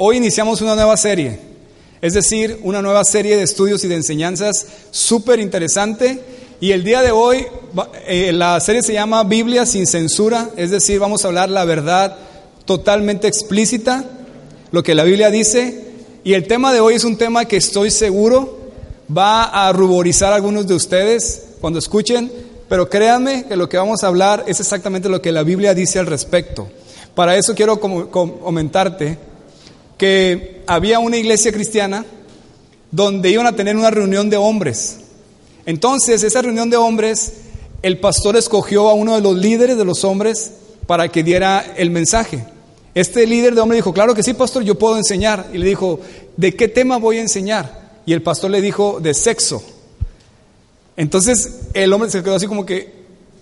Hoy iniciamos una nueva serie, es decir, una nueva serie de estudios y de enseñanzas súper interesante. Y el día de hoy eh, la serie se llama Biblia sin censura, es decir, vamos a hablar la verdad totalmente explícita, lo que la Biblia dice. Y el tema de hoy es un tema que estoy seguro va a ruborizar a algunos de ustedes cuando escuchen, pero créanme que lo que vamos a hablar es exactamente lo que la Biblia dice al respecto. Para eso quiero comentarte que había una iglesia cristiana donde iban a tener una reunión de hombres. Entonces, esa reunión de hombres, el pastor escogió a uno de los líderes de los hombres para que diera el mensaje. Este líder de hombres dijo, claro que sí, pastor, yo puedo enseñar. Y le dijo, ¿de qué tema voy a enseñar? Y el pastor le dijo, de sexo. Entonces el hombre se quedó así como que,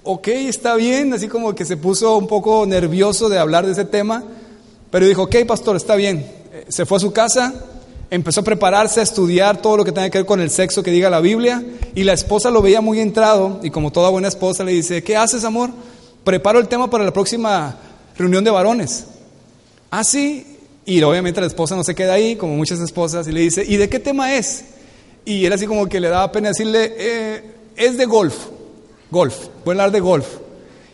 ok, está bien, así como que se puso un poco nervioso de hablar de ese tema, pero dijo, ok, pastor, está bien. Eh, se fue a su casa, empezó a prepararse a estudiar todo lo que tenga que ver con el sexo que diga la Biblia, y la esposa lo veía muy entrado, y como toda buena esposa le dice, ¿qué haces, amor? Preparo el tema para la próxima reunión de varones. Ah, sí, y obviamente la esposa no se queda ahí, como muchas esposas, y le dice, ¿y de qué tema es? Y él así como que le daba pena decirle, eh, es de golf, golf, voy a hablar de golf.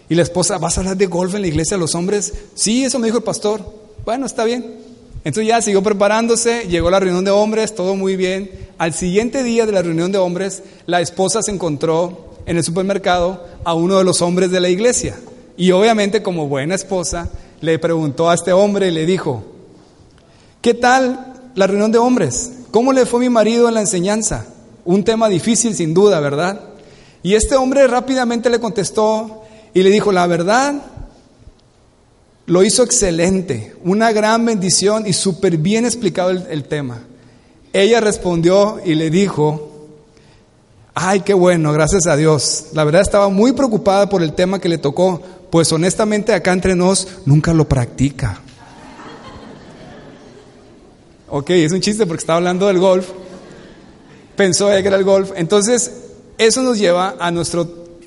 Y la esposa, ¿vas a hablar de golf en la iglesia de los hombres? Sí, eso me dijo el pastor. Bueno, está bien. Entonces ya siguió preparándose, llegó la reunión de hombres, todo muy bien. Al siguiente día de la reunión de hombres, la esposa se encontró en el supermercado a uno de los hombres de la iglesia. Y obviamente como buena esposa, le preguntó a este hombre y le dijo, ¿qué tal la reunión de hombres? ¿Cómo le fue mi marido en la enseñanza? Un tema difícil sin duda, ¿verdad? Y este hombre rápidamente le contestó y le dijo, la verdad, lo hizo excelente, una gran bendición y súper bien explicado el, tema. Ella respondió y le dijo, ay, qué bueno, gracias a Dios. La verdad estaba muy preocupada por el tema que le tocó, pues honestamente acá entre nos nunca lo practica. Ok, es un chiste porque estaba hablando del golf. Pensó que era el golf. Entonces, eso nos lleva a nuestro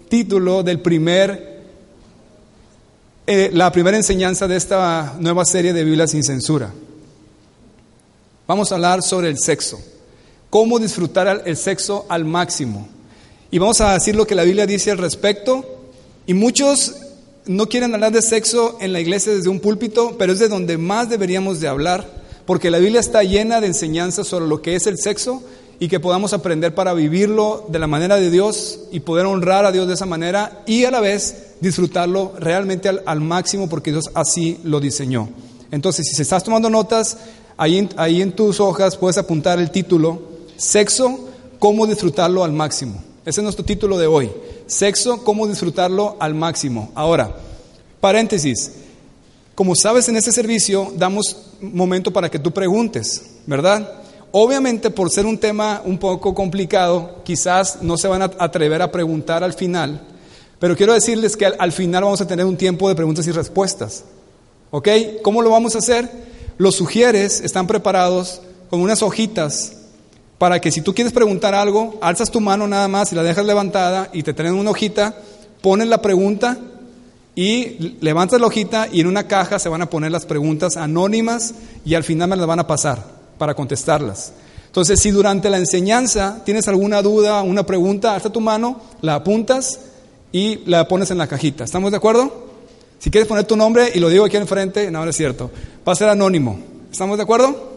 título del primer, eh, la primera enseñanza de esta nueva serie de Biblia sin censura. Vamos a hablar sobre el sexo. Cómo disfrutar el sexo al máximo. Y vamos a decir lo que la Biblia dice al respecto. Y muchos no quieren hablar de sexo en la iglesia desde un púlpito, pero es de donde más deberíamos de hablar porque la Biblia está llena de enseñanzas sobre lo que es el sexo y que podamos aprender para vivirlo de la manera de Dios y poder honrar a Dios de esa manera y a la vez disfrutarlo realmente al, máximo porque Dios así lo diseñó. Entonces, si se estás tomando notas, ahí ahí en tus hojas puedes apuntar el título, Sexo, cómo disfrutarlo al máximo. Ese es nuestro título de hoy. Sexo, cómo disfrutarlo al máximo. Ahora, paréntesis. Como sabes, en este servicio damos momento para que tú preguntes, ¿verdad? Obviamente, por ser un tema un poco complicado, quizás no se van a atrever a preguntar al final, pero quiero decirles que al, final vamos a tener un tiempo de preguntas y respuestas. ¿Ok? ¿Cómo lo vamos a hacer? Los sugieres están preparados con unas hojitas para que si tú quieres preguntar algo, alzas tu mano nada más y la dejas levantada y te traen una hojita, pones la pregunta y levantas la hojita y en una caja se van a poner las preguntas anónimas y al final me las van a pasar para contestarlas. Entonces, si durante la enseñanza tienes alguna duda, una pregunta, alza tu mano, la apuntas y la pones en la cajita. ¿Estamos de acuerdo? Si quieres poner tu nombre y lo digo aquí enfrente, no, no es cierto. Va a ser anónimo. ¿Estamos de acuerdo?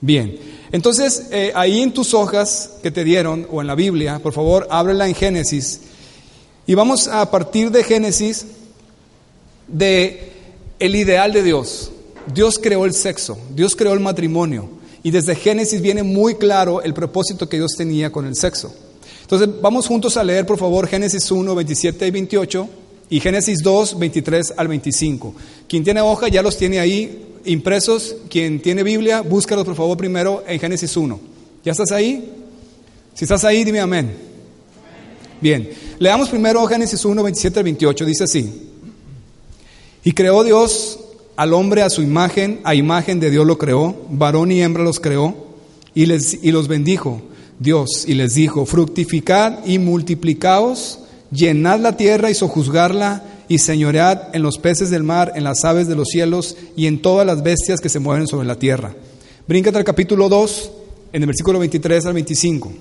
Bien. Entonces, eh, ahí en tus hojas que te dieron o en la Biblia, por favor, ábrela en Génesis. Y vamos a partir de Génesis de el ideal de Dios. Dios creó el sexo, Dios creó el matrimonio y desde Génesis viene muy claro el propósito que Dios tenía con el sexo. Entonces vamos juntos a leer por favor Génesis 1, 27 y 28 y Génesis 2, 23 al 25. Quien tiene hoja ya los tiene ahí impresos, quien tiene Biblia, búscalos por favor primero en Génesis 1. ¿Ya estás ahí? Si estás ahí, dime amén. Bien, leamos primero Génesis 1, 27 al 28, dice así. Y creó Dios al hombre a su imagen, a imagen de Dios lo creó, varón y hembra los creó, y, les, y los bendijo Dios, y les dijo, fructificad y multiplicaos, llenad la tierra y sojuzgarla, y señoread en los peces del mar, en las aves de los cielos y en todas las bestias que se mueven sobre la tierra. Bríncate al capítulo 2, en el versículo 23 al 25.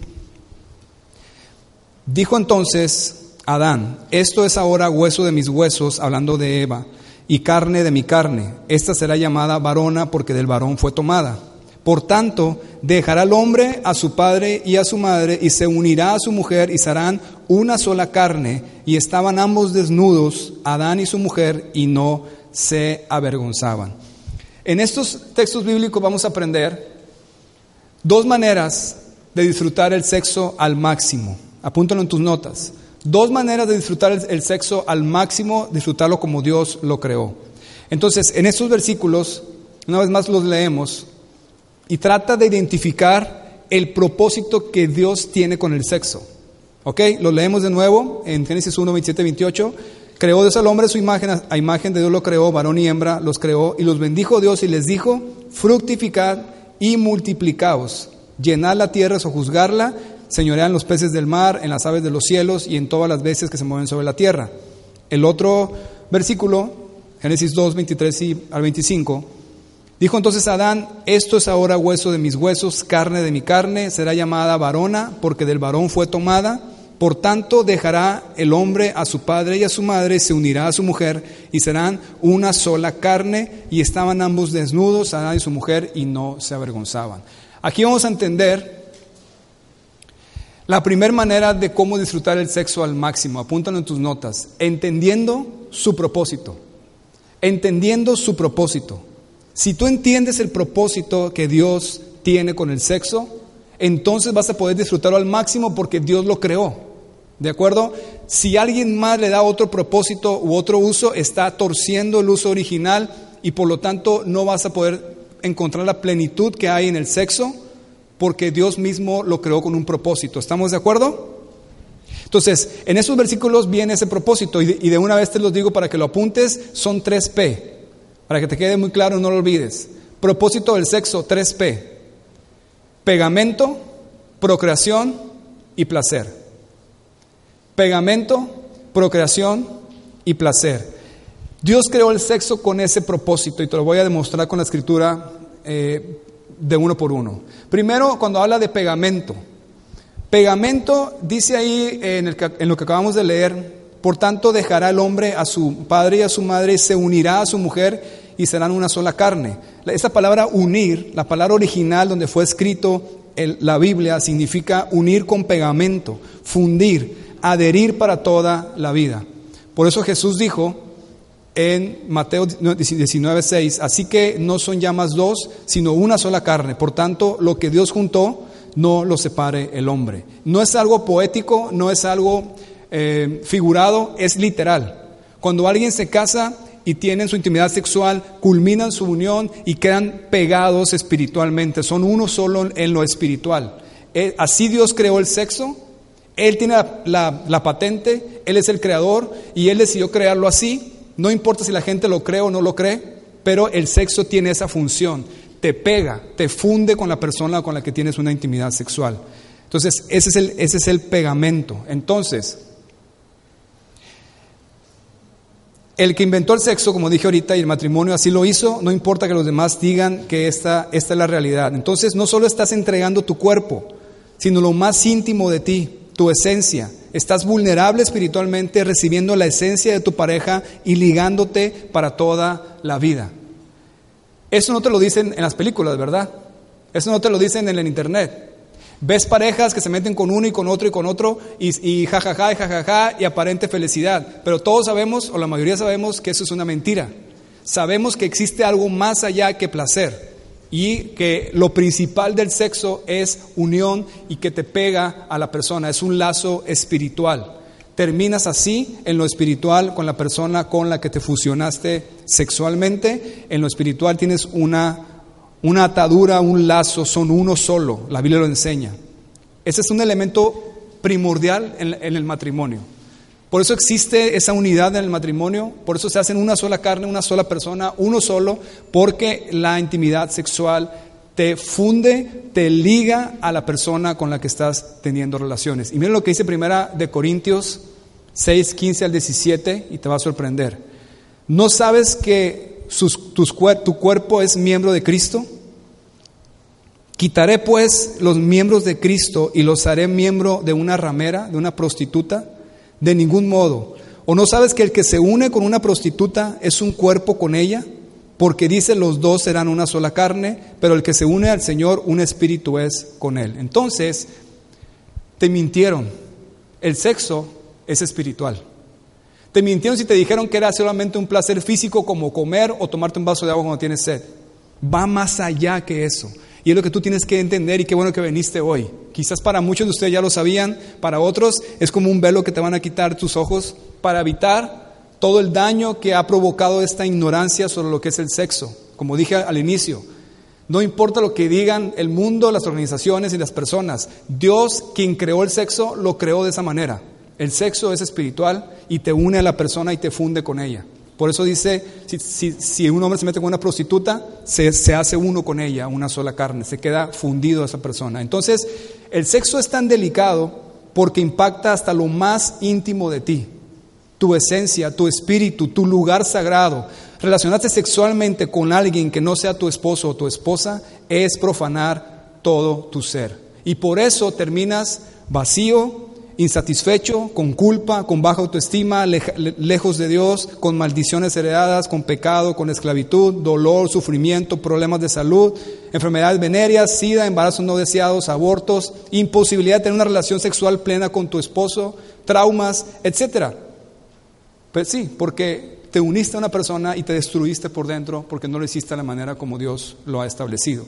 Dijo entonces Adán, esto es ahora hueso de mis huesos, hablando de Eva, y carne de mi carne. Esta será llamada varona porque del varón fue tomada. Por tanto, dejará el hombre a su padre y a su madre y se unirá a su mujer y serán una sola carne. Y estaban ambos desnudos, Adán y su mujer, y no se avergonzaban. En estos textos bíblicos vamos a aprender dos maneras de disfrutar el sexo al máximo. Apúntalo en tus notas. Dos maneras de disfrutar el sexo al máximo, disfrutarlo como Dios lo creó. Entonces, en estos versículos, una vez más los leemos, y trata de identificar el propósito que Dios tiene con el sexo. ¿Ok? Lo leemos de nuevo en Génesis 1, 27, 28. Creó Dios al hombre su imagen, a imagen de Dios lo creó, varón y hembra los creó, y los bendijo Dios y les dijo, fructificad y multiplicaos, llenad la tierra, sojuzgarla, señorean los peces del mar, en las aves de los cielos y en todas las veces que se mueven sobre la tierra. El otro versículo, Génesis 2, 23 al 25, Dijo entonces Adán, esto es ahora hueso de mis huesos, carne de mi carne, será llamada varona, porque del varón fue tomada. Por tanto, dejará el hombre a su padre y a su madre, se unirá a su mujer, y serán una sola carne, y estaban ambos desnudos, Adán y su mujer, y no se avergonzaban. Aquí vamos a entender la primera manera de cómo disfrutar el sexo al máximo, apúntalo en tus notas, entendiendo su propósito, entendiendo su propósito. Si tú entiendes el propósito que Dios tiene con el sexo, entonces vas a poder disfrutarlo al máximo porque Dios lo creó. ¿De acuerdo? Si alguien más le da otro propósito u otro uso, está torciendo el uso original y por lo tanto no vas a poder encontrar la plenitud que hay en el sexo porque Dios mismo lo creó con un propósito. ¿Estamos de acuerdo? Entonces, en esos versículos viene ese propósito y de, una vez te los digo para que lo apuntes, son tres P. Para que te quede muy claro, no lo olvides. Propósito del sexo, 3P. Pegamento, procreación y placer. Pegamento, procreación y placer. Dios creó el sexo con ese propósito y te lo voy a demostrar con la escritura eh, de uno por uno. Primero, cuando habla de pegamento. Pegamento dice ahí en, lo que acabamos de leer, por tanto dejará el hombre a su padre y a su madre, se unirá a su mujer y serán una sola carne. Esta palabra unir, la palabra original donde fue escrito la Biblia, significa unir con pegamento, fundir, adherir para toda la vida. Por eso Jesús dijo en Mateo 19:6, así que no son ya más dos, sino una sola carne. Por tanto, lo que Dios juntó, no lo separe el hombre. No es algo poético, no es algo eh, figurado, es literal. Cuando alguien se casa, y tienen su intimidad sexual, culminan su unión y quedan pegados espiritualmente, son uno solo en lo espiritual. Eh, así Dios creó el sexo, Él tiene la, patente, Él es el creador y Él decidió crearlo así, no importa si la gente lo cree o no lo cree, pero el sexo tiene esa función, te pega, te funde con la persona con la que tienes una intimidad sexual. Entonces, ese es el, ese es el pegamento. Entonces, El que inventó el sexo, como dije ahorita, y el matrimonio así lo hizo, no importa que los demás digan que esta, esta es la realidad. Entonces no solo estás entregando tu cuerpo, sino lo más íntimo de ti, tu esencia. Estás vulnerable espiritualmente recibiendo la esencia de tu pareja y ligándote para toda la vida. Eso no te lo dicen en las películas, ¿verdad? Eso no te lo dicen en el internet. Ves parejas que se meten con uno y con otro y con otro y, jajaja y jajaja y aparente felicidad. Pero todos sabemos, o la mayoría sabemos, que eso es una mentira. Sabemos que existe algo más allá que placer y que lo principal del sexo es unión y que te pega a la persona, es un lazo espiritual. Terminas así en lo espiritual con la persona con la que te fusionaste sexualmente, en lo espiritual tienes una una atadura, un lazo, son uno solo. La Biblia lo enseña. Ese es un elemento primordial en, el matrimonio. Por eso existe esa unidad en el matrimonio, por eso se hacen una sola carne, una sola persona, uno solo, porque la intimidad sexual te funde, te liga a la persona con la que estás teniendo relaciones. Y miren lo que dice primera de Corintios 6, 15 al 17 y te va a sorprender. ¿No sabes que tu cuerpo es miembro de Cristo? Quitaré pues los miembros de Cristo y los haré miembro de una ramera, de una prostituta. De ningún modo. ¿O no sabes que el que se une con una prostituta es un cuerpo con ella? Porque dice los dos serán una sola carne, pero el que se une al Señor, un espíritu es con él. Entonces, te mintieron. El sexo es espiritual. Te mintieron si te dijeron que era solamente un placer físico como comer o tomarte un vaso de agua cuando tienes sed. Va más allá que eso. Y es lo que tú tienes que entender y qué bueno que viniste hoy. Quizás para muchos de ustedes ya lo sabían, para otros es como un velo que te van a quitar tus ojos para evitar todo el daño que ha provocado esta ignorancia sobre lo que es el sexo. Como dije al inicio, no importa lo que digan el mundo, las organizaciones y las personas, Dios quien creó el sexo lo creó de esa manera. El sexo es espiritual y te une a la persona y te funde con ella. Por eso dice, si, un hombre se mete con una prostituta, se, se, hace uno con ella, una sola carne, se queda fundido a esa persona. Entonces, el sexo es tan delicado porque impacta hasta lo más íntimo de ti, tu esencia, tu espíritu, tu lugar sagrado. Relacionarse sexualmente con alguien que no sea tu esposo o tu esposa es profanar todo tu ser. Y por eso terminas vacío, insatisfecho, con culpa, con baja autoestima, lejos de Dios, con maldiciones heredadas, con pecado, con esclavitud, dolor, sufrimiento, problemas de salud, enfermedades venéreas, sida, embarazos no deseados, abortos, imposibilidad de tener una relación sexual plena con tu esposo, traumas, etc. Pues sí, porque te uniste a una persona y te destruiste por dentro porque no lo hiciste de la manera como Dios lo ha establecido.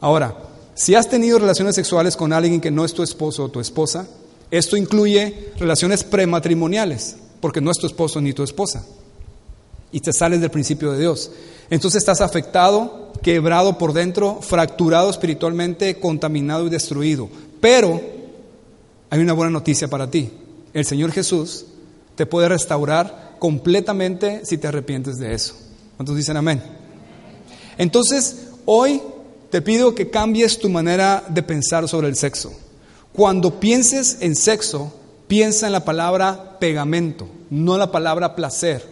Ahora, si has tenido relaciones sexuales con alguien que no es tu esposo o tu esposa, esto incluye relaciones prematrimoniales, porque no es tu esposo ni tu esposa. Y te sales del principio de Dios. Entonces estás afectado, quebrado por dentro, fracturado espiritualmente, contaminado y destruido. Pero hay una buena noticia para ti. El Señor Jesús te puede restaurar completamente si te arrepientes de eso. ¿Cuántos dicen amén? Entonces, hoy te pido que cambies tu manera de pensar sobre el sexo. Cuando pienses en sexo, piensa en la palabra pegamento, no la palabra placer,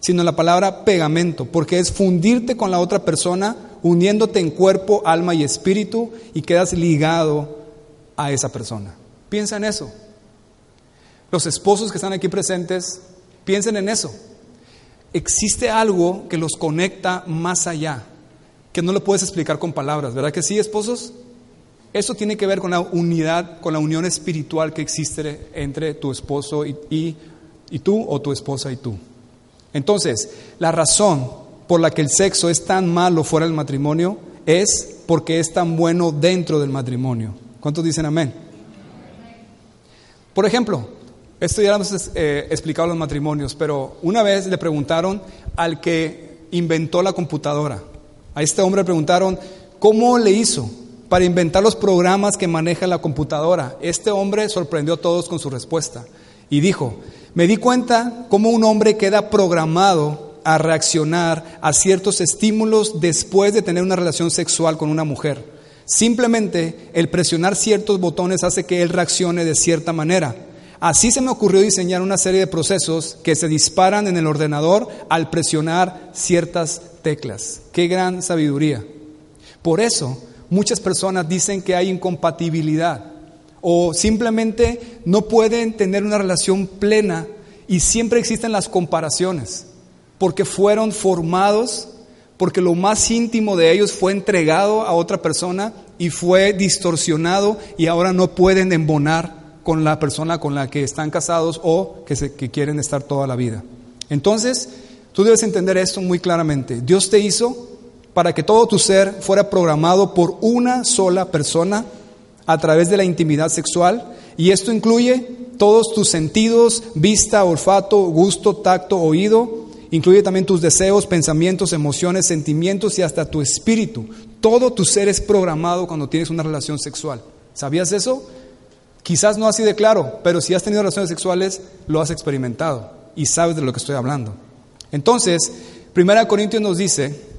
sino la palabra pegamento, porque es fundirte con la otra persona, uniéndote en cuerpo, alma y espíritu y quedas ligado a esa persona. Piensa en eso. Los esposos que están aquí presentes, piensen en eso. Existe algo que los conecta más allá, que no lo puedes explicar con palabras, ¿verdad que sí, esposos? Eso tiene que ver con la unidad, con la unión espiritual que existe entre tu esposo y, tú o tu esposa y tú. Entonces, la razón por la que el sexo es tan malo fuera del matrimonio es porque es tan bueno dentro del matrimonio. ¿Cuántos dicen amén? Por ejemplo, esto ya lo hemos eh, explicado en los matrimonios, pero una vez le preguntaron al que inventó la computadora, a este hombre le preguntaron, ¿cómo le hizo? Para inventar los programas que maneja la computadora. Este hombre sorprendió a todos con su respuesta y dijo, me di cuenta cómo un hombre queda programado a reaccionar a ciertos estímulos después de tener una relación sexual con una mujer. Simplemente el presionar ciertos botones hace que él reaccione de cierta manera. Así se me ocurrió diseñar una serie de procesos que se disparan en el ordenador al presionar ciertas teclas. Qué gran sabiduría. Por eso, muchas personas dicen que hay incompatibilidad o simplemente no pueden tener una relación plena y siempre existen las comparaciones porque fueron formados, porque lo más íntimo de ellos fue entregado a otra persona y fue distorsionado y ahora no pueden embonar con la persona con la que están casados o que, se, quieren estar toda la vida. Entonces, tú debes entender esto muy claramente. Dios te hizo para que todo tu ser fuera programado por una sola persona a través de la intimidad sexual. Y esto incluye todos tus sentidos, vista, olfato, gusto, tacto, oído. Incluye también tus deseos, pensamientos, emociones, sentimientos y hasta tu espíritu. Todo tu ser es programado cuando tienes una relación sexual. ¿Sabías eso? Quizás no así de claro, pero si has tenido relaciones sexuales, lo has experimentado y sabes de lo que estoy hablando. Entonces, 1 Corintios nos dice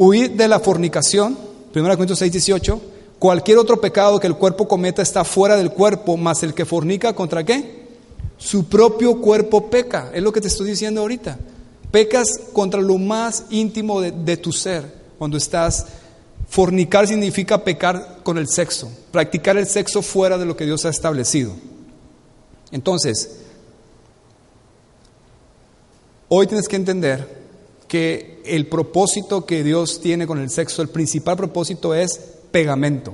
Huir de la fornicación, 1 Corintios 6, 18. Cualquier otro pecado que el cuerpo cometa está fuera del cuerpo, más el que fornica contra qué? su propio cuerpo peca. Es lo que te estoy diciendo ahorita. Pecas contra lo más íntimo de, de tu ser cuando estás Fornicar significa pecar con el sexo, practicar el sexo fuera de lo que Dios ha establecido. Entonces, hoy tienes que entender que el propósito que Dios tiene con el sexo, el principal propósito es pegamento,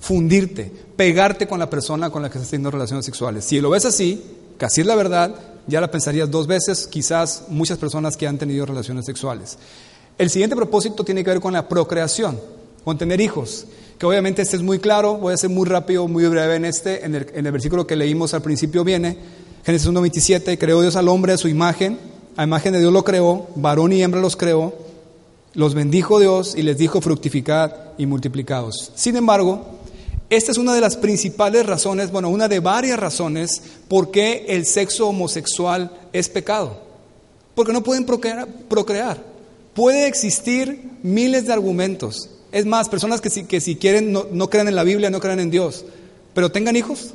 fundirte, pegarte con la persona con la que estás teniendo relaciones sexuales. Si lo ves así, que así es la verdad, ya la pensarías dos veces, quizás muchas personas que han tenido relaciones sexuales. El siguiente propósito tiene que ver con la procreación con tener hijos. Que obviamente este es muy claro, voy a ser muy rápido, muy breve en este, en el, en el versículo que leímos al principio viene, Génesis 1.27, creó Dios al hombre a su imagen, a imagen de Dios lo creó, varón y hembra los creó, los bendijo Dios y les dijo fructificad y multiplicados. Sin embargo, esta es una de las principales razones, bueno, una de varias razones por qué el sexo homosexual es pecado. Porque no pueden procrear. Puede existir miles de argumentos, es más, personas que si, que si quieren no, no crean en la Biblia, no crean en Dios, pero tengan hijos.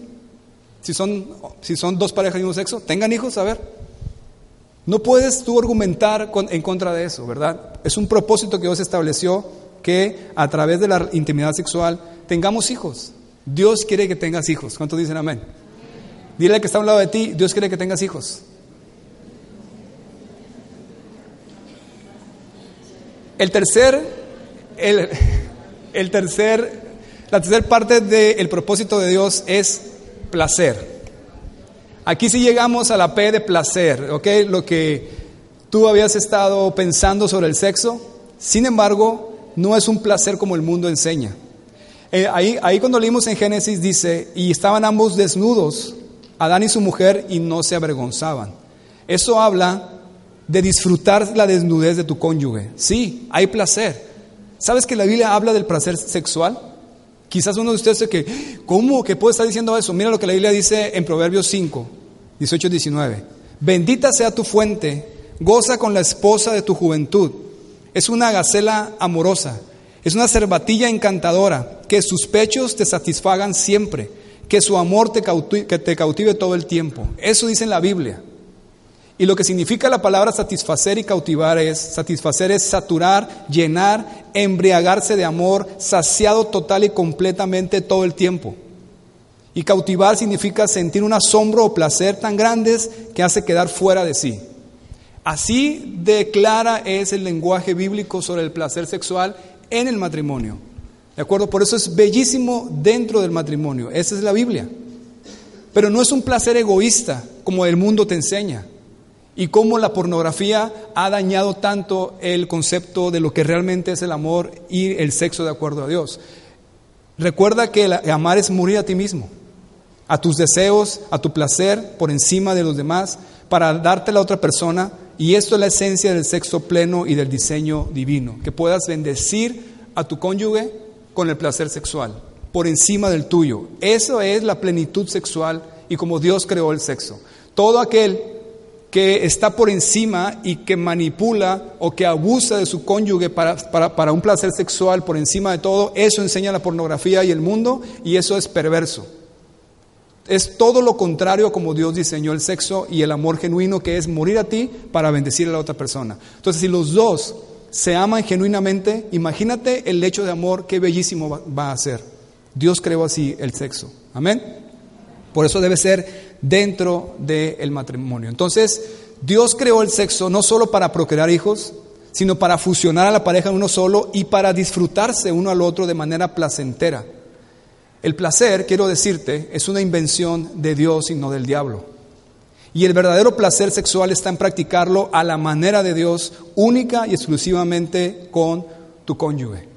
Si son, si son dos parejas de un sexo, tengan hijos, a ver. No puedes tú argumentar en contra de eso, ¿verdad? Es un propósito que Dios estableció que a través de la intimidad sexual tengamos hijos. Dios quiere que tengas hijos. ¿Cuántos dicen amén? Dile al que está a un lado de ti, Dios quiere que tengas hijos. El tercer el, tercer, la tercera parte del propósito de Dios es placer. Aquí sí llegamos a la P de placer, ¿ok? Lo que tú habías estado pensando sobre el sexo, sin embargo, no es un placer como el mundo enseña. Eh, ahí, ahí cuando leímos en Génesis dice, y estaban ambos desnudos, Adán y su mujer, y no se avergonzaban. Eso habla de disfrutar la desnudez de tu cónyuge. Sí, hay placer. ¿Sabes que la Biblia habla del placer sexual? Quizás uno de ustedes que, ¿cómo que puede estar diciendo eso? Mira lo que la Biblia dice en Proverbios 5, 18 19. Bendita sea tu fuente, goza con la esposa de tu juventud. Es una gacela amorosa, es una cervatilla encantadora, que sus pechos te satisfagan siempre, que su amor te que te cautive todo el tiempo. Eso dice en la Biblia. Y lo que significa la palabra satisfacer y cautivar es, satisfacer es saturar, llenar, embriagarse de amor, saciado total y completamente todo el tiempo. Y cautivar significa sentir un asombro o placer tan grandes que hace quedar fuera de sí. Así de clara es el lenguaje bíblico sobre el placer sexual en el matrimonio. ¿De acuerdo? Por eso es bellísimo dentro del matrimonio. Esa es la Biblia. Pero no es un placer egoísta como el mundo te enseña y cómo la pornografía ha dañado tanto el concepto de lo que realmente es el amor y el sexo de acuerdo a Dios. Recuerda que amar es morir a ti mismo, a tus deseos, a tu placer por encima de los demás, para darte a la otra persona. Y esto es la esencia del sexo pleno y del diseño divino, que puedas bendecir a tu cónyuge con el placer sexual, por encima del tuyo. Eso es la plenitud sexual y como Dios creó el sexo. Todo aquel que está por encima y que manipula o que abusa de su cónyuge para, para, un placer sexual por encima de todo, eso enseña la pornografía y el mundo y eso es perverso. Es todo lo contrario como Dios diseñó el sexo y el amor genuino que es morir a ti para bendecir a la otra persona. Entonces, si los dos se aman genuinamente, imagínate el hecho de amor, qué bellísimo va a ser. Dios creó así el sexo. Amén. Por eso debe ser dentro del matrimonio. Entonces, Dios creó el sexo no solo para procrear hijos, sino para fusionar a la pareja en uno solo y para disfrutarse uno al otro de manera placentera. El placer, quiero decirte, es una invención de Dios y no del diablo. Y el verdadero placer sexual está en practicarlo a la manera de Dios, única y exclusivamente con tu cónyuge.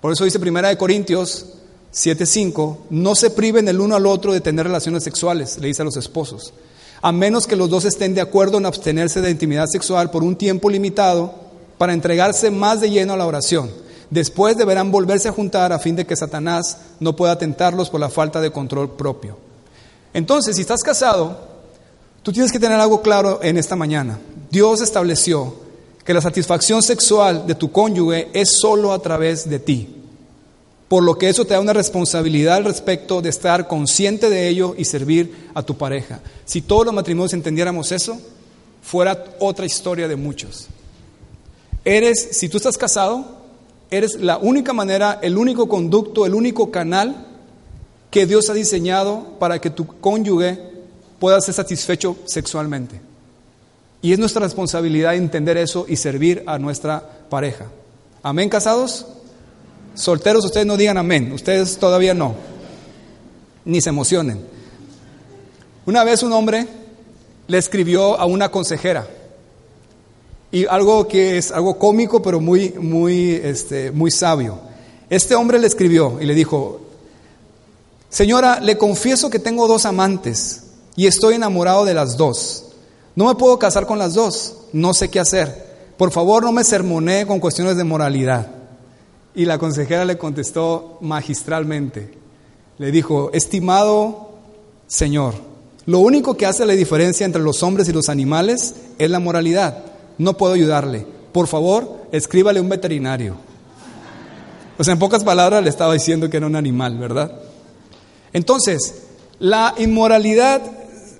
Por eso dice Primera de Corintios 7.5, no se priven el uno al otro de tener relaciones sexuales, le dice a los esposos, a menos que los dos estén de acuerdo en abstenerse de intimidad sexual por un tiempo limitado para entregarse más de lleno a la oración. Después deberán volverse a juntar a fin de que Satanás no pueda tentarlos por la falta de control propio. Entonces, si estás casado, tú tienes que tener algo claro en esta mañana. Dios estableció que la satisfacción sexual de tu cónyuge es solo a través de ti. Por lo que eso te da una responsabilidad al respecto de estar consciente de ello y servir a tu pareja. Si todos los matrimonios entendiéramos eso, fuera otra historia de muchos. Eres, si tú estás casado, eres la única manera, el único conducto, el único canal que Dios ha diseñado para que tu cónyuge pueda ser satisfecho sexualmente. Y es nuestra responsabilidad entender eso y servir a nuestra pareja. Amén, casados. Solteros, ustedes no digan amén, ustedes todavía no, ni se emocionen. Una vez un hombre le escribió a una consejera, y algo que es algo cómico, pero muy, muy, este, muy sabio. Este hombre le escribió y le dijo, Señora, le confieso que tengo dos amantes y estoy enamorado de las dos. No me puedo casar con las dos, no sé qué hacer. Por favor, no me sermonee con cuestiones de moralidad. Y la consejera le contestó magistralmente. Le dijo, estimado Señor, lo único que hace la diferencia entre los hombres y los animales es la moralidad. No puedo ayudarle. Por favor, escríbale un veterinario. O sea, en pocas palabras le estaba diciendo que era un animal, ¿verdad? Entonces, la inmoralidad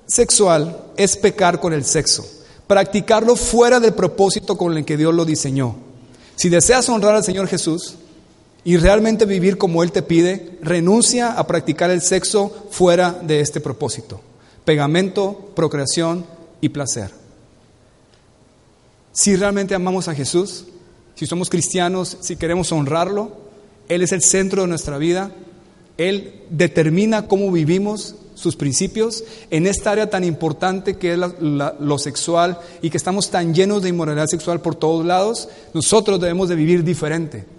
sexual es pecar con el sexo, practicarlo fuera del propósito con el que Dios lo diseñó. Si deseas honrar al Señor Jesús, y realmente vivir como Él te pide, renuncia a practicar el sexo fuera de este propósito. Pegamento, procreación y placer. Si realmente amamos a Jesús, si somos cristianos, si queremos honrarlo, Él es el centro de nuestra vida, Él determina cómo vivimos sus principios en esta área tan importante que es lo sexual y que estamos tan llenos de inmoralidad sexual por todos lados, nosotros debemos de vivir diferente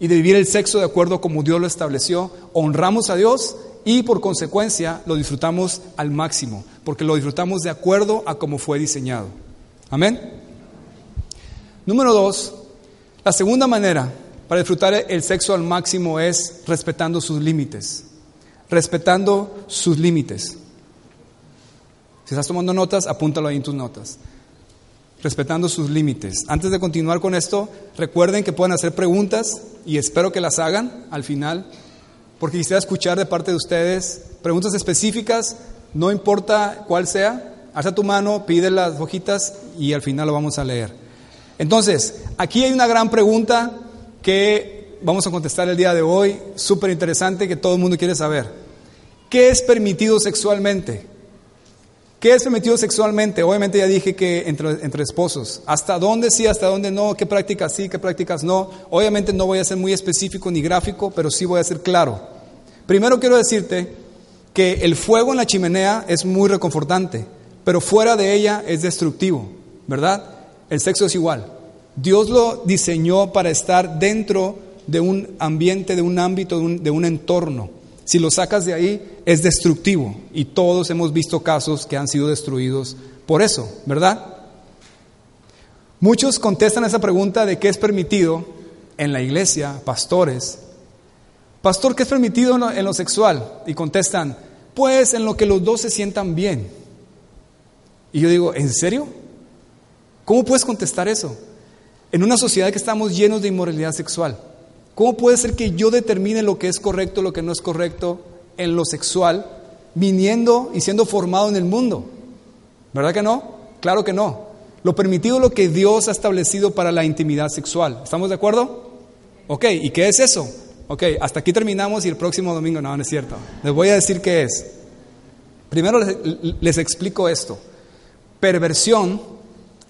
y de vivir el sexo de acuerdo como Dios lo estableció, honramos a Dios y por consecuencia lo disfrutamos al máximo, porque lo disfrutamos de acuerdo a como fue diseñado. Amén. Número dos, la segunda manera para disfrutar el sexo al máximo es respetando sus límites. Respetando sus límites. Si estás tomando notas, apúntalo ahí en tus notas respetando sus límites. Antes de continuar con esto, recuerden que pueden hacer preguntas y espero que las hagan al final, porque quisiera escuchar de parte de ustedes preguntas específicas, no importa cuál sea, alza tu mano, pide las hojitas y al final lo vamos a leer. Entonces, aquí hay una gran pregunta que vamos a contestar el día de hoy, súper interesante que todo el mundo quiere saber. ¿Qué es permitido sexualmente? ¿Qué es permitido sexualmente? Obviamente ya dije que entre, entre, esposos. ¿Hasta dónde sí, hasta dónde no? ¿Qué prácticas sí, qué prácticas no? Obviamente no voy a ser muy específico ni gráfico, pero sí voy a ser claro. Primero quiero decirte que el fuego en la chimenea es muy reconfortante, pero fuera de ella es destructivo, ¿verdad? El sexo es igual. Dios lo diseñó para estar dentro de un ambiente, de un ámbito, de un, de un entorno. Si lo sacas de ahí, es destructivo. Y todos hemos visto casos que han sido destruidos por eso, ¿verdad? Muchos contestan esa pregunta de qué es permitido en la iglesia, pastores. Pastor, ¿qué es permitido en lo, en lo sexual? Y contestan, pues en lo que los dos se sientan bien. Y yo digo, ¿en serio? ¿Cómo puedes contestar eso? En una sociedad que estamos llenos de inmoralidad sexual. ¿Cómo puede ser que yo determine lo que es correcto, lo que no es correcto en lo sexual, viniendo y siendo formado en el mundo? ¿Verdad que no? Claro que no. Lo permitido es lo que Dios ha establecido para la intimidad sexual. ¿Estamos de acuerdo? Ok, ¿y qué es eso? Ok, hasta aquí terminamos y el próximo domingo, no, no es cierto. Les voy a decir qué es. Primero les, les explico esto. Perversión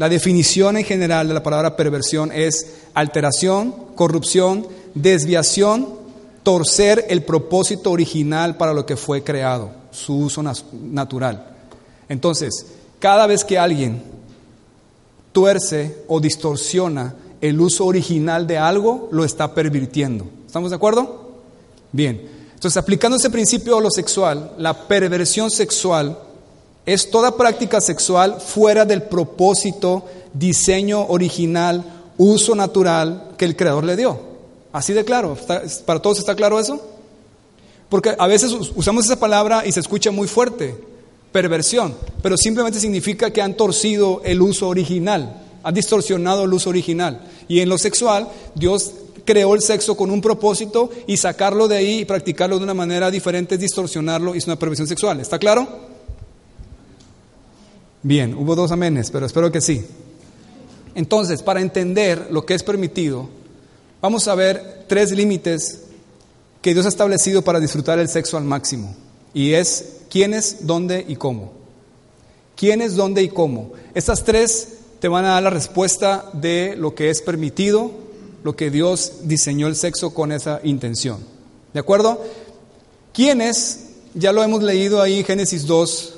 la definición en general de la palabra perversión es alteración, corrupción, desviación, torcer el propósito original para lo que fue creado, su uso natural. Entonces, cada vez que alguien tuerce o distorsiona el uso original de algo, lo está pervirtiendo. ¿Estamos de acuerdo? Bien. Entonces, aplicando ese principio a lo sexual, la perversión sexual es toda práctica sexual fuera del propósito, diseño original, uso natural que el Creador le dio. Así de claro. ¿Para todos está claro eso? Porque a veces usamos esa palabra y se escucha muy fuerte, perversión, pero simplemente significa que han torcido el uso original, han distorsionado el uso original. Y en lo sexual, Dios creó el sexo con un propósito y sacarlo de ahí y practicarlo de una manera diferente es distorsionarlo y es una perversión sexual. ¿Está claro? Bien, hubo dos amenes, pero espero que sí. Entonces, para entender lo que es permitido, vamos a ver tres límites que Dios ha establecido para disfrutar el sexo al máximo. Y es quiénes, dónde y cómo. ¿Quiénes, dónde y cómo? Estas tres te van a dar la respuesta de lo que es permitido, lo que Dios diseñó el sexo con esa intención. ¿De acuerdo? ¿Quiénes? Ya lo hemos leído ahí en Génesis 2,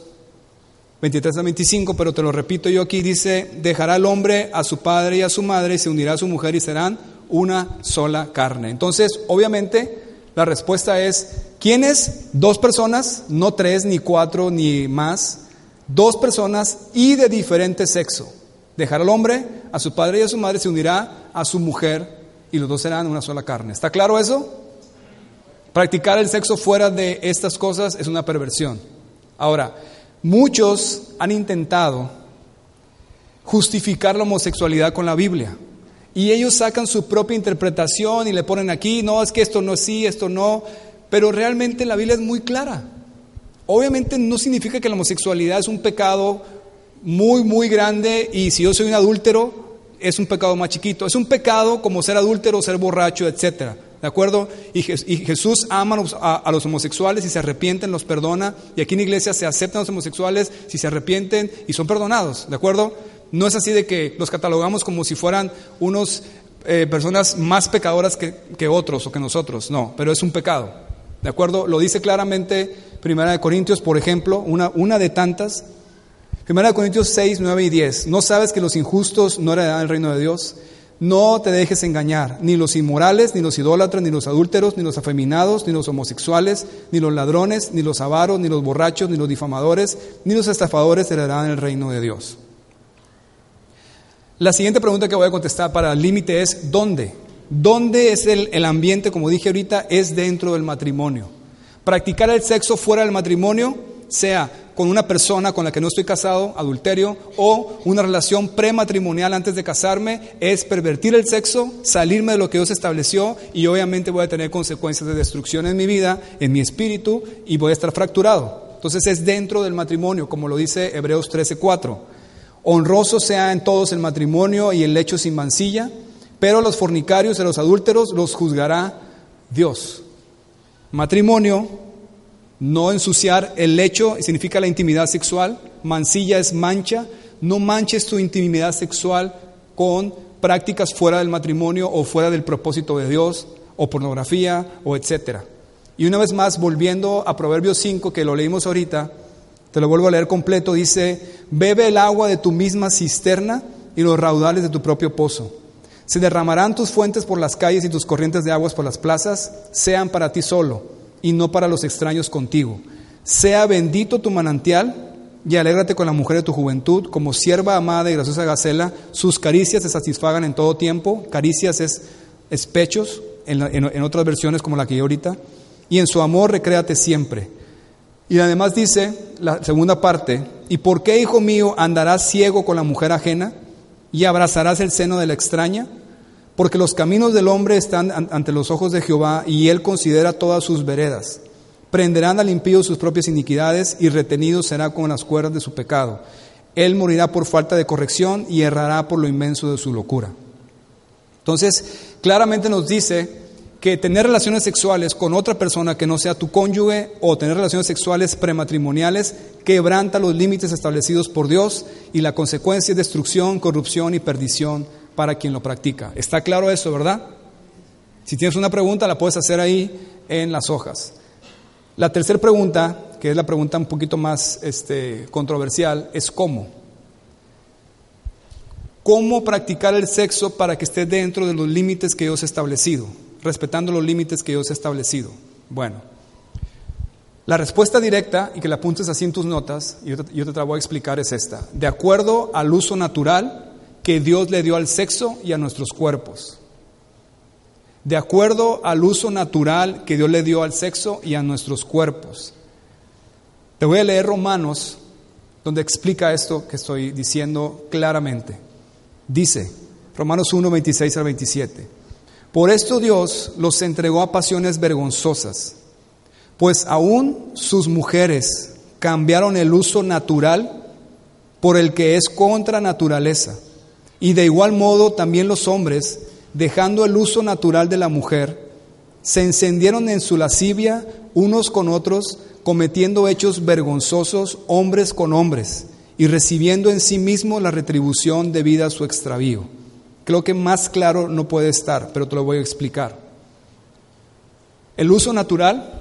23 a 25, pero te lo repito yo aquí, dice, dejará el hombre a su padre y a su madre y se unirá a su mujer y serán una sola carne. Entonces, obviamente, la respuesta es, ¿quiénes? Dos personas, no tres, ni cuatro, ni más, dos personas y de diferente sexo. Dejará al hombre a su padre y a su madre, se unirá a su mujer y los dos serán una sola carne. ¿Está claro eso? Practicar el sexo fuera de estas cosas es una perversión. Ahora, muchos han intentado justificar la homosexualidad con la Biblia. Y ellos sacan su propia interpretación y le ponen aquí, no, es que esto no es sí, esto no. Pero realmente la Biblia es muy clara. Obviamente no significa que la homosexualidad es un pecado muy, muy grande y si yo soy un adúltero, es un pecado más chiquito. Es un pecado como ser adúltero, ser borracho, etcétera. ¿De acuerdo? Y, Jesús ama a, los homosexuales y se arrepienten, los perdona. Y aquí en iglesia se aceptan los homosexuales si se arrepienten y son perdonados. ¿De acuerdo? No es así de que los catalogamos como si fueran unos eh, personas más pecadoras que, que, otros o que nosotros. No, pero es un pecado. ¿De acuerdo? Lo dice claramente Primera de Corintios, por ejemplo, una, una de tantas. Primera de Corintios 6, 9 y 10. ¿No sabes que los injustos no heredarán el reino de Dios? No te dejes engañar, ni los inmorales, ni los idólatras, ni los adúlteros, ni los afeminados, ni los homosexuales, ni los ladrones, ni los avaros, ni los borrachos, ni los difamadores, ni los estafadores heredarán el reino de Dios. La siguiente pregunta que voy a contestar para el límite es ¿dónde? ¿Dónde es el, el ambiente, como dije ahorita, es dentro del matrimonio? Practicar el sexo fuera del matrimonio, sea con una persona con la que no estoy casado, adulterio, o una relación prematrimonial antes de casarme, es pervertir el sexo, salirme de lo que Dios estableció y obviamente voy a tener consecuencias de destrucción en mi vida, en mi espíritu y voy a estar fracturado. Entonces es dentro del matrimonio, como lo dice Hebreos 13:4. Honroso sea en todos el matrimonio y el lecho sin mancilla, pero los fornicarios y los adúlteros los juzgará Dios. Matrimonio, no ensuciar el lecho significa la intimidad sexual, mancilla es mancha, no manches tu intimidad sexual con prácticas fuera del matrimonio o fuera del propósito de Dios, o pornografía, o etcétera. Y una vez más, volviendo a Proverbios 5, que lo leímos ahorita, te lo vuelvo a leer completo, dice, bebe el agua de tu misma cisterna y los raudales de tu propio pozo. Se derramarán tus fuentes por las calles y tus corrientes de aguas por las plazas, sean para ti solo y no para los extraños contigo. Sea bendito tu manantial y alégrate con la mujer de tu juventud, como sierva amada y graciosa gacela, sus caricias te satisfagan en todo tiempo, caricias es, pechos, en, en otras versiones como la que yo ahorita, y en su amor recréate siempre y además dice la segunda parte, ¿y por qué, hijo mío, andarás ciego con la mujer ajena y abrazarás el seno de la extraña? Porque los caminos del hombre están ante los ojos de Jehová y él considera todas sus veredas. Prenderán al impío sus propias iniquidades y retenido será con las cuerdas de su pecado. Él morirá por falta de corrección y errará por lo inmenso de su locura. Entonces, claramente nos dice que tener relaciones sexuales con otra persona que no sea tu cónyuge o tener relaciones sexuales prematrimoniales quebranta los límites establecidos por Dios y la consecuencia es destrucción, corrupción y perdición para quien lo practica. ¿Está claro eso, verdad? Si tienes una pregunta, la puedes hacer ahí en las hojas. La tercera pregunta, que es la pregunta un poquito más este, controversial, es cómo. ¿Cómo practicar el sexo para que esté dentro de los límites que Dios ha establecido? Respetando los límites que Dios ha establecido? Bueno, la respuesta directa, y que la apuntes así en tus notas, y yo te, yo la voy a explicar, es esta. De acuerdo al uso natural que Dios le dio al sexo y a nuestros cuerpos. De acuerdo al uso natural que Dios le dio al sexo y a nuestros cuerpos. Te voy a leer Romanos, donde explica esto que estoy diciendo claramente. Dice, Romanos 1, 26 al 27. Por esto Dios los entregó a pasiones vergonzosas, pues aún sus mujeres cambiaron el uso natural por el que es contra naturaleza. Y de igual modo también los hombres, dejando el uso natural de la mujer, se encendieron en su lascivia unos con otros, cometiendo hechos vergonzosos hombres con hombres y recibiendo en sí mismo la retribución debida a su extravío. Creo que más claro no puede estar, pero te lo voy a explicar. El uso natural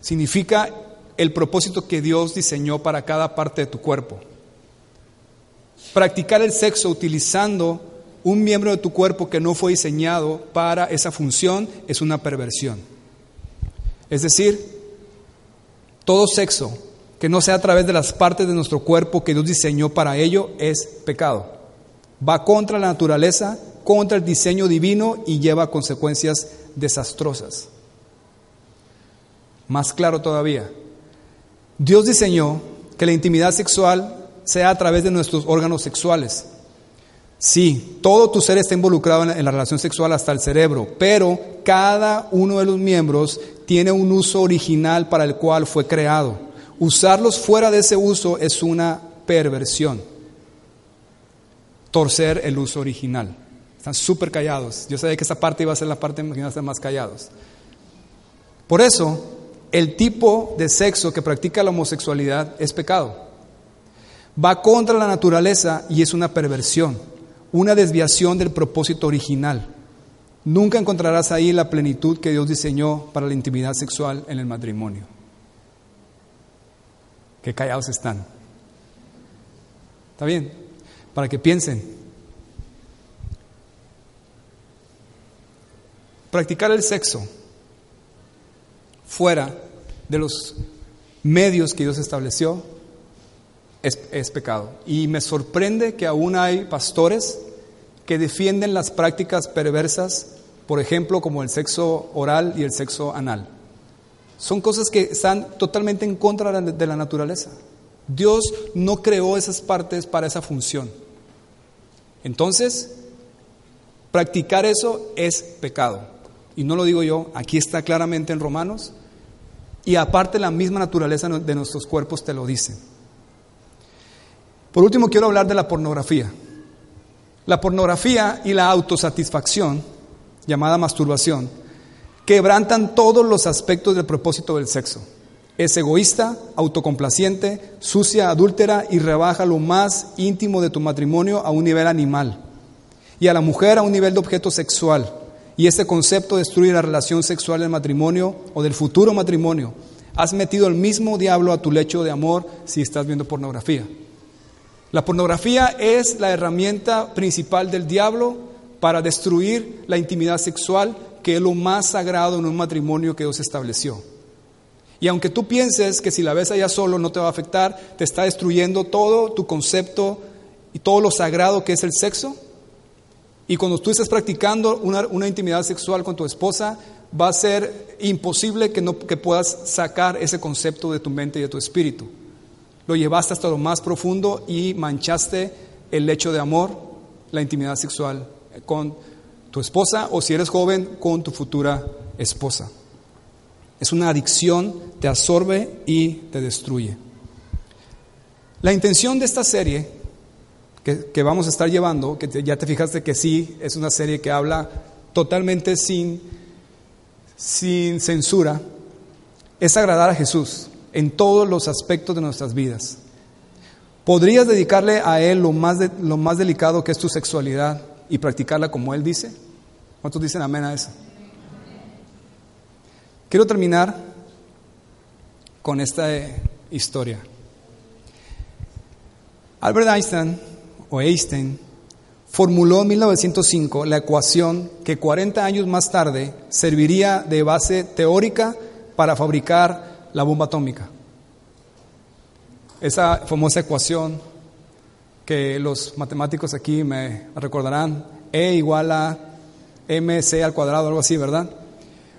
significa el propósito que Dios diseñó para cada parte de tu cuerpo. Practicar el sexo utilizando un miembro de tu cuerpo que no fue diseñado para esa función es una perversión. Es decir, todo sexo que no sea a través de las partes de nuestro cuerpo que Dios diseñó para ello es pecado. Va contra la naturaleza, contra el diseño divino y lleva consecuencias desastrosas. Más claro todavía, Dios diseñó que la intimidad sexual sea a través de nuestros órganos sexuales. Sí, todo tu ser está involucrado en la, relación sexual hasta el cerebro, pero cada uno de los miembros tiene un uso original para el cual fue creado. Usarlos fuera de ese uso es una perversión. Torcer el uso original. Están súper callados. Yo sabía que esa parte iba a ser la parte a estar más callados. Por eso, el tipo de sexo que practica la homosexualidad es pecado. Va contra la naturaleza y es una perversión, una desviación del propósito original. Nunca encontrarás ahí la plenitud que Dios diseñó para la intimidad sexual en el matrimonio. Qué callados están. ¿Está bien? Para que piensen. Practicar el sexo fuera de los medios que Dios estableció es, es, pecado. Y me sorprende que aún hay pastores que defienden las prácticas perversas, por ejemplo, como el sexo oral y el sexo anal. Son cosas que están totalmente en contra de la naturaleza. Dios no creó esas partes para esa función. Entonces, practicar eso es pecado. Y no lo digo yo, aquí está claramente en Romanos. Y aparte la misma naturaleza de nuestros cuerpos te lo dice. Por último, quiero hablar de la pornografía. La pornografía y la autosatisfacción, llamada masturbación, quebrantan todos los aspectos del propósito del sexo. Es egoísta, autocomplaciente, sucia, adúltera y rebaja lo más íntimo de tu matrimonio a un nivel animal y a la mujer a un nivel de objeto sexual. Y este concepto destruye la relación sexual del matrimonio o del futuro matrimonio. Has metido el mismo diablo a tu lecho de amor si estás viendo pornografía. La pornografía es la herramienta principal del diablo para destruir la intimidad sexual que es lo más sagrado en un matrimonio que Dios estableció. Y aunque tú pienses que si la ves allá solo no te va a afectar, te está destruyendo todo tu concepto y todo lo sagrado que es el sexo. Y cuando tú estés practicando una, intimidad sexual con tu esposa, va a ser imposible que, no, que puedas sacar ese concepto de tu mente y de tu espíritu. Lo llevaste hasta lo más profundo y manchaste el hecho de amor, la intimidad sexual con tu esposa o si eres joven, con tu futura esposa. Es una adicción, te absorbe y te destruye. La intención de esta serie que, vamos a estar llevando, que ya te fijaste que sí, es una serie que habla totalmente sin, sin censura, es agradar a Jesús en todos los aspectos de nuestras vidas. ¿Podrías dedicarle a Él lo más, lo más delicado que es tu sexualidad y practicarla como Él dice? ¿Cuántos dicen amén a eso? Quiero terminar con esta eh, historia. Albert Einstein, o Einstein, formuló en 1905 la ecuación que 40 años más tarde serviría de base teórica para fabricar la bomba atómica. Esa famosa ecuación que los matemáticos aquí me recordarán, E igual a mc al cuadrado, algo así, ¿verdad?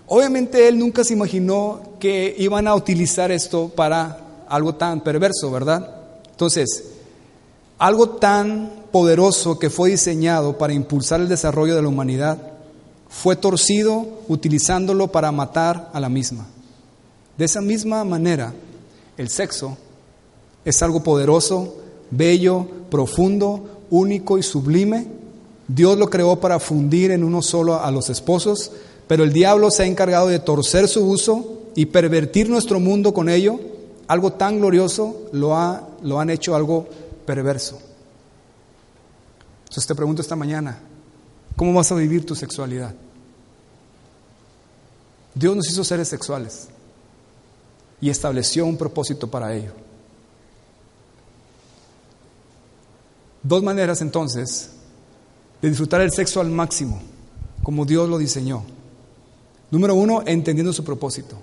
Obviamente él nunca se imaginó que iban a utilizar esto para algo tan perverso, ¿verdad? Entonces, algo tan poderoso que fue diseñado para impulsar el desarrollo de la humanidad fue torcido utilizándolo para matar a la misma. De esa misma manera, el sexo es algo poderoso, bello, profundo, único y sublime. Dios lo creó para fundir en uno solo a los esposos, pero el diablo se ha encargado de torcer su uso y pervertir nuestro mundo con ello. Algo tan glorioso lo, ha, lo han hecho algo perverso. Entonces te pregunto esta mañana, ¿cómo vas a vivir tu sexualidad? Dios nos hizo seres sexuales y estableció un propósito para ello. Dos maneras entonces de disfrutar el sexo al máximo, como Dios lo diseñó. Número uno, entendiendo su propósito,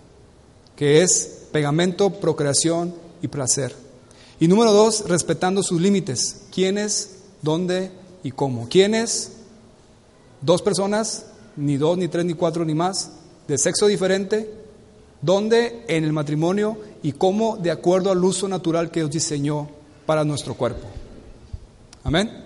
que es pegamento, procreación y placer. Y número dos, respetando sus límites. ¿Quiénes, dónde y cómo? ¿Quiénes? Dos personas, ni dos, ni tres, ni cuatro, ni más, de sexo diferente, ¿Dónde? En el matrimonio y cómo de acuerdo al uso natural que Dios diseñó para nuestro cuerpo. Amén.